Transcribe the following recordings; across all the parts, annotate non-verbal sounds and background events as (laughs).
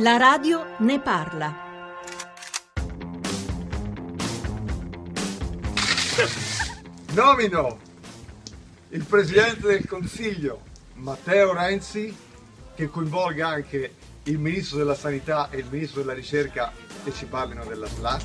La radio ne parla. Nomino il Presidente del Consiglio Matteo Renzi che coinvolga anche il Ministro della Sanità e il Ministro della Ricerca e ci parlino della SLA.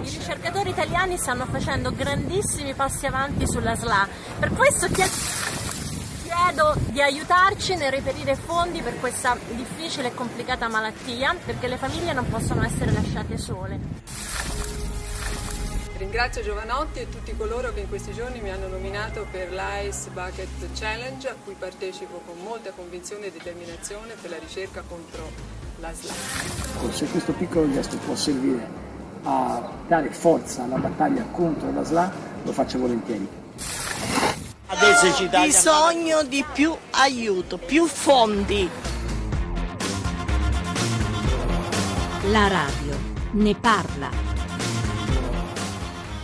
I ricercatori italiani stanno facendo grandissimi passi avanti sulla SLA. Per questo chiedo, chiedo di aiutarci nel reperire fondi per questa difficile e complicata malattia, perché le famiglie non possono essere lasciate sole. Ringrazio Giovanotti e tutti coloro che in questi giorni mi hanno nominato per l'Ice Bucket Challenge, a cui partecipo con molta convinzione e determinazione per la ricerca contro la SLA. Se questo piccolo gesto può servire a dare forza alla battaglia contro la SLA, lo faccio volentieri. Bisogno di più aiuto, più fondi. La radio ne parla.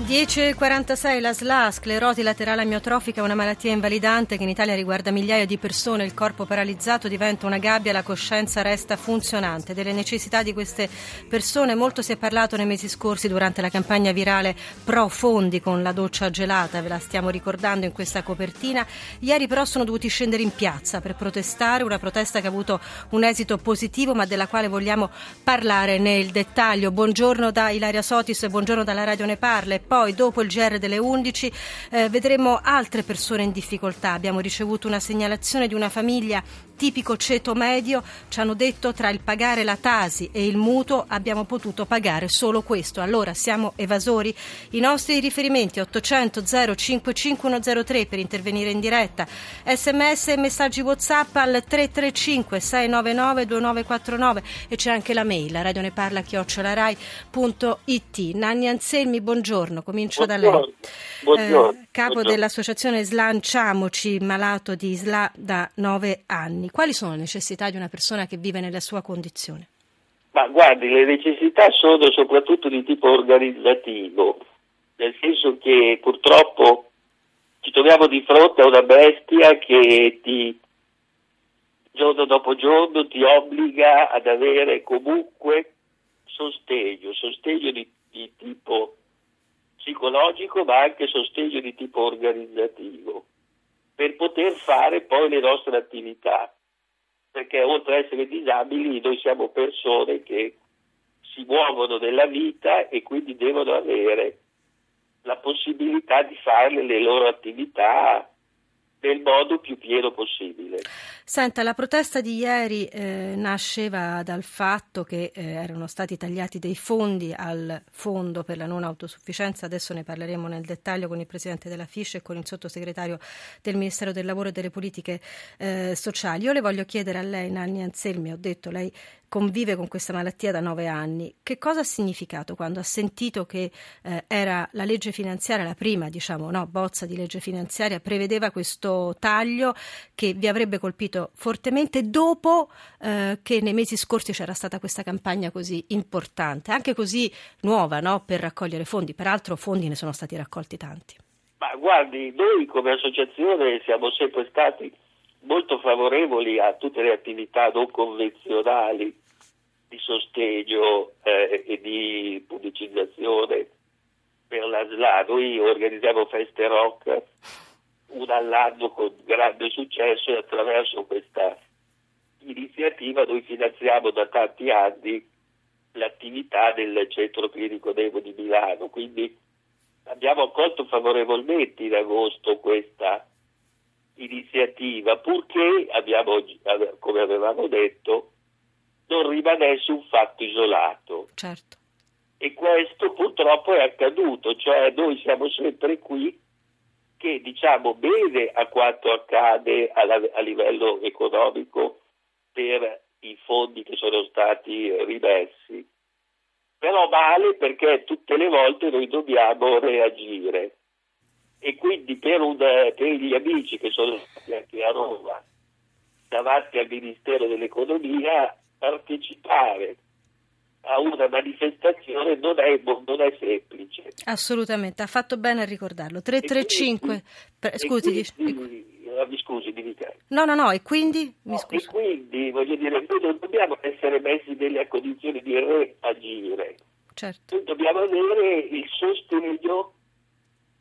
10.46 la SLA, sclerosi laterale amiotrofica, una malattia invalidante che in Italia riguarda migliaia di persone. Il corpo paralizzato diventa una gabbia, la coscienza resta funzionante. Delle necessità di queste persone molto si è parlato nei mesi scorsi durante la campagna virale Pro Fondi con la doccia gelata, ve la stiamo ricordando in questa copertina. Ieri però sono dovuti scendere in piazza per protestare, una protesta che ha avuto un esito positivo ma della quale vogliamo parlare nel dettaglio. Buongiorno da Ilaria Sotis e buongiorno dalla Radio Ne Parla poi dopo il GR delle 11 eh, vedremo altre persone in difficoltà. Abbiamo ricevuto una segnalazione di una famiglia tipico ceto medio, ci hanno detto tra il pagare la tasi e il mutuo abbiamo potuto pagare solo questo. Allora siamo evasori? I nostri riferimenti 800 055103 per intervenire in diretta, sms e messaggi whatsapp al 335 699 2949 e c'è anche la mail radioneparla chiocciolarai.it. Nanni Anselmi, buongiorno, comincio buongiorno. da lei. Buongiorno. Eh, capo buongiorno. dell'associazione Slanciamoci, malato di SLA da nove anni. Quali sono le necessità di una persona che vive nella sua condizione? Ma guardi, le necessità sono soprattutto di tipo organizzativo, nel senso che purtroppo ci troviamo di fronte a una bestia che ti, giorno dopo giorno ti obbliga ad avere comunque sostegno, sostegno di, di tipo psicologico ma anche sostegno di tipo organizzativo per poter fare poi le nostre attività perché oltre ad essere disabili noi siamo persone che si muovono nella vita e quindi devono avere la possibilità di fare le loro attività modo più pieno possibile. Senta, la protesta di ieri eh, nasceva dal fatto che eh, erano stati tagliati dei fondi al fondo per la non autosufficienza, adesso ne parleremo nel dettaglio con il Presidente della FISC e con il sottosegretario del Ministero del Lavoro e delle Politiche eh, Sociali. Io le voglio chiedere a lei, Nanni Anselmi, ho detto lei convive con questa malattia da nove anni. Che cosa ha significato quando ha sentito che eh, era la legge finanziaria, la prima diciamo, no, bozza di legge finanziaria, prevedeva questo taglio che vi avrebbe colpito fortemente dopo eh, che nei mesi scorsi c'era stata questa campagna così importante, anche così nuova no, per raccogliere fondi. Peraltro fondi ne sono stati raccolti tanti. Ma guardi, noi come associazione siamo sempre stati molto favorevoli a tutte le attività non convenzionali di sostegno eh, e di pubblicizzazione per la SLA. Noi organizziamo feste rock una all'anno con grande successo e attraverso questa iniziativa noi finanziamo da tanti anni l'attività del centro clinico Devo di Milano. Quindi abbiamo accolto favorevolmente in agosto questa iniziativa, purché abbiamo, come avevamo detto, non rimanesse un fatto isolato. Certo. E questo purtroppo è accaduto, cioè noi siamo sempre qui che diciamo bene a quanto accade alla, a livello economico per i fondi che sono stati rimessi, però male perché tutte le volte noi dobbiamo reagire e quindi per, un, per gli amici che sono stati anche a Roma davanti al Ministero dell'Economia partecipare a una manifestazione non è, non è semplice. Assolutamente, ha fatto bene a ricordarlo. 335, quindi, scusi, quindi, No, mi scusi, mi dica. No, no, no, e quindi? No, e quindi, voglio dire, noi non dobbiamo essere messi nelle condizioni di reagire. Certo. Noi dobbiamo avere il sostegno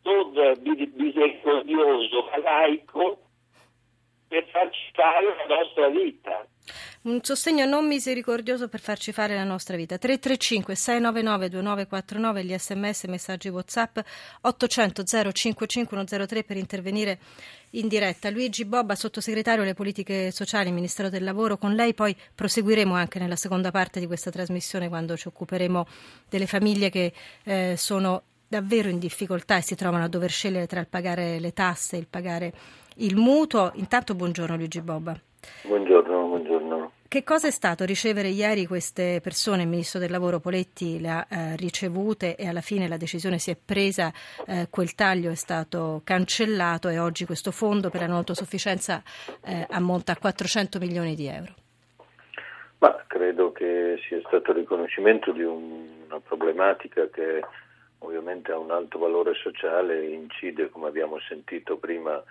non mi- misericordioso, ma laico, per farci fare la nostra vita. Un sostegno non misericordioso per farci fare la nostra vita. 335 699 2949 gli sms, messaggi WhatsApp 800 055 103 per intervenire in diretta. Luigi Bobba, sottosegretario alle politiche sociali, Ministero del Lavoro. Con lei poi proseguiremo anche nella seconda parte di questa trasmissione quando ci occuperemo delle famiglie che eh, sono davvero in difficoltà e si trovano a dover scegliere tra il pagare le tasse e il pagare il mutuo. Intanto buongiorno Luigi Bobba. Buongiorno, buongiorno. Che cosa è stato ricevere ieri queste persone? Il Ministro del Lavoro Poletti le ha eh, ricevute e alla fine la decisione si è presa, eh, quel taglio è stato cancellato e oggi questo fondo per la non autosufficienza eh, ammonta a 400 milioni di euro. Ma credo che sia stato il riconoscimento di un- una problematica che ovviamente ha un alto valore sociale e incide, come abbiamo sentito prima,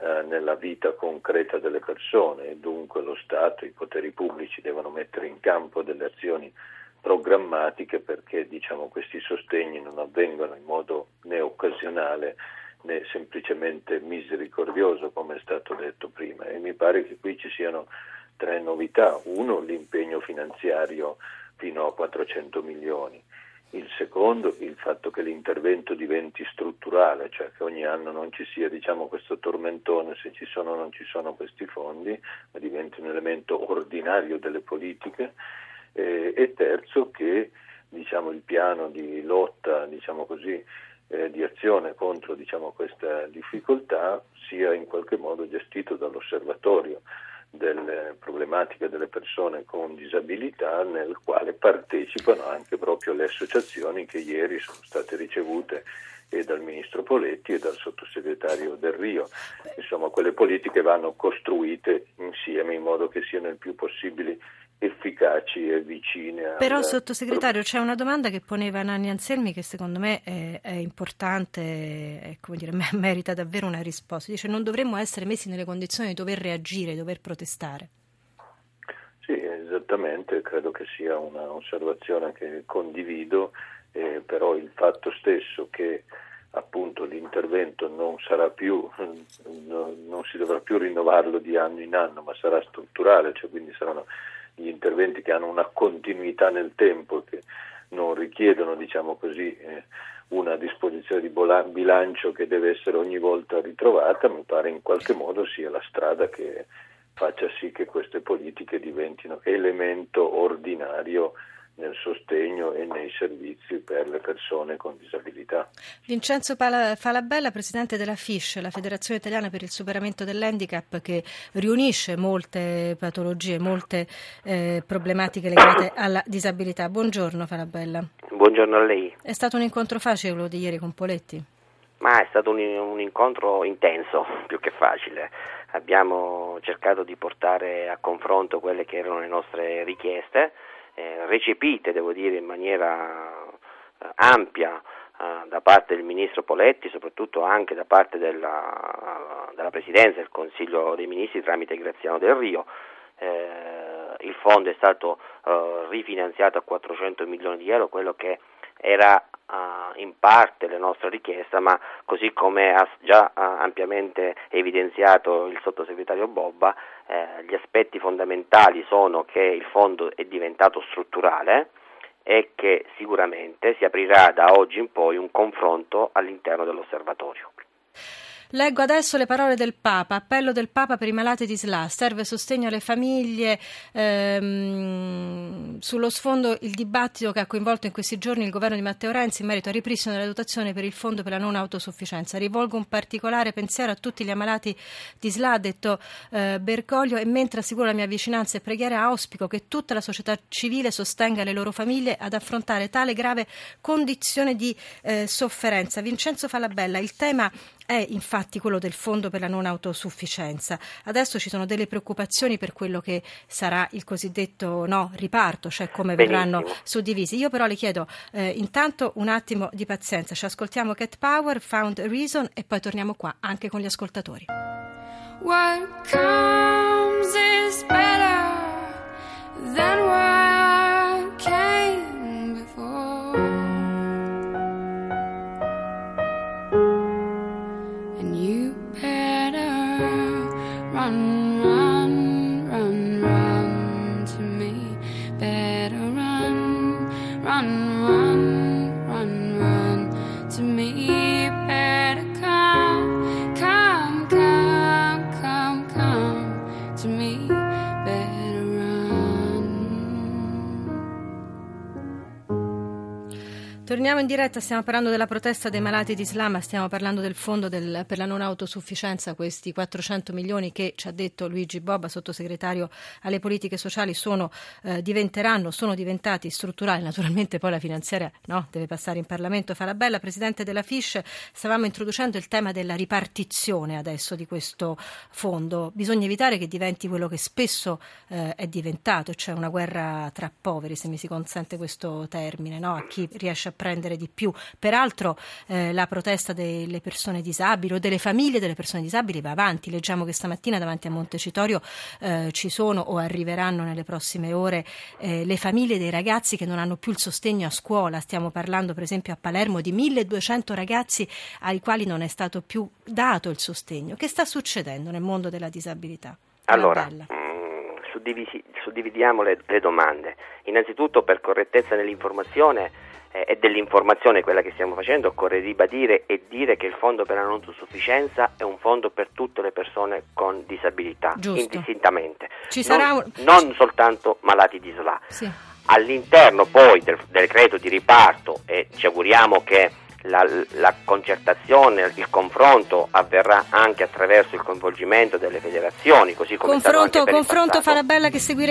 eh, nella vita concreta delle persone e dunque lo Stato, i poteri pubblici devono mettere in campo delle azioni programmatiche perché diciamo, questi sostegni non avvengano in modo né occasionale né semplicemente misericordioso come è stato detto prima e mi pare che qui ci siano tre novità. Uno, l'impegno finanziario fino a 400 milioni. Il secondo, il fatto che l'intervento diventi strutturale, cioè che ogni anno non ci sia diciamo, questo tormentone se ci sono o non ci sono questi fondi, ma diventi un elemento ordinario delle politiche. Eh, e terzo, che diciamo, il piano di lotta diciamo così, eh, di azione contro diciamo, questa difficoltà sia in qualche modo gestito dall'osservatorio delle problematiche delle persone con disabilità nel quale partecipano anche proprio le associazioni che ieri sono state ricevute e dal ministro Poletti e dal sottosegretario Del Rio. Insomma, quelle politiche vanno costruite insieme in modo che siano il più possibile efficaci e vicine. Però, sottosegretario, c'è una domanda che poneva Nanni Anselmi che secondo me è, è importante come dire, (laughs) me- merita davvero una risposta. Dice non dovremmo essere messi nelle condizioni di dover reagire, di dover protestare. Sì, esattamente, credo che sia una osservazione che condivido, eh, però il fatto stesso che appunto l'intervento non sarà più, (laughs) no- non si dovrà più rinnovarlo di anno in anno, ma sarà strutturale, cioè quindi saranno gli interventi che hanno una continuità nel tempo, che non richiedono, diciamo così, eh, una disposizione di bilancio che deve essere ogni volta ritrovata, mi pare in qualche modo sia la strada che faccia sì che queste politiche diventino elemento ordinario nel sostegno e nei servizi per le persone con disabilità. Vincenzo Pala- Falabella, presidente della FISH, la Federazione Italiana per il Superamento dell'Handicap, che riunisce molte patologie, molte eh, problematiche legate alla disabilità. Buongiorno Falabella. Buongiorno a lei. È stato un incontro facile quello di ieri con Poletti? Ma è stato un, un incontro intenso, più che facile. Abbiamo cercato di portare a confronto quelle che erano le nostre richieste, eh, recepite, devo dire, in maniera eh, ampia eh, da parte del Ministro Poletti, soprattutto anche da parte della, della Presidenza del Consiglio dei Ministri tramite Graziano Del Rio. Eh, il fondo è stato eh, rifinanziato a 400 milioni di euro, quello che era uh, in parte la nostra richiesta, ma così come ha già uh, ampiamente evidenziato il sottosegretario Bobba, eh, gli aspetti fondamentali sono che il fondo è diventato strutturale e che sicuramente si aprirà da oggi in poi un confronto all'interno dell'osservatorio. Leggo adesso le parole del Papa, appello del Papa per i malati di SLA, serve sostegno alle famiglie, ehm, sullo sfondo il dibattito che ha coinvolto in questi giorni il governo di Matteo Renzi in merito al ripristino della dotazione per il fondo per la non autosufficienza. Rivolgo un particolare pensiero a tutti gli ammalati di SLA, ha detto eh, Bergoglio, e mentre assicuro la mia vicinanza e preghiera auspico che tutta la società civile sostenga le loro famiglie ad affrontare tale grave condizione di eh, sofferenza. Vincenzo Falabella, il tema è infatti quello del fondo per la non autosufficienza. Adesso ci sono delle preoccupazioni per quello che sarà il cosiddetto no, riparto, cioè come Benissimo. verranno suddivisi. Io però le chiedo eh, intanto un attimo di pazienza, ci ascoltiamo Cat Power, Found a Reason e poi torniamo qua anche con gli ascoltatori. What comes is better than what Torniamo in diretta, stiamo parlando della protesta dei malati di Islam, stiamo parlando del fondo del- per la non autosufficienza, questi 400 milioni che ci ha detto Luigi Bobba, sottosegretario alle politiche sociali, sono, eh, diventeranno, sono diventati strutturali, naturalmente poi la finanziaria no, deve passare in Parlamento, fa la bella, Presidente della FISC, stavamo introducendo il tema della ripartizione adesso di questo fondo, bisogna evitare che diventi quello che spesso eh, è diventato, cioè una guerra tra poveri, se mi si consente questo termine, no? a chi riesce a prendere di più. Peraltro eh, la protesta delle persone disabili o delle famiglie delle persone disabili va avanti. Leggiamo che stamattina davanti a Montecitorio eh, ci sono o arriveranno nelle prossime ore eh, le famiglie dei ragazzi che non hanno più il sostegno a scuola. Stiamo parlando per esempio a Palermo di 1200 ragazzi ai quali non è stato più dato il sostegno. Che sta succedendo nel mondo della disabilità? Allora, suddivisi- suddividiamo le, le domande. Innanzitutto, per correttezza nell'informazione eh, e dell'informazione, quella che stiamo facendo, occorre ribadire e dire che il fondo per la non autosufficienza è un fondo per tutte le persone con disabilità, Giusto. indistintamente. Ci non, sarà un- non soltanto malati di SLA. Sì. All'interno poi del, del decreto di riparto e ci auguriamo che la, la concertazione, il confronto avverrà anche attraverso il coinvolgimento delle federazioni, così come è stato Confronto, anche confronto. Farabella che seguiremo.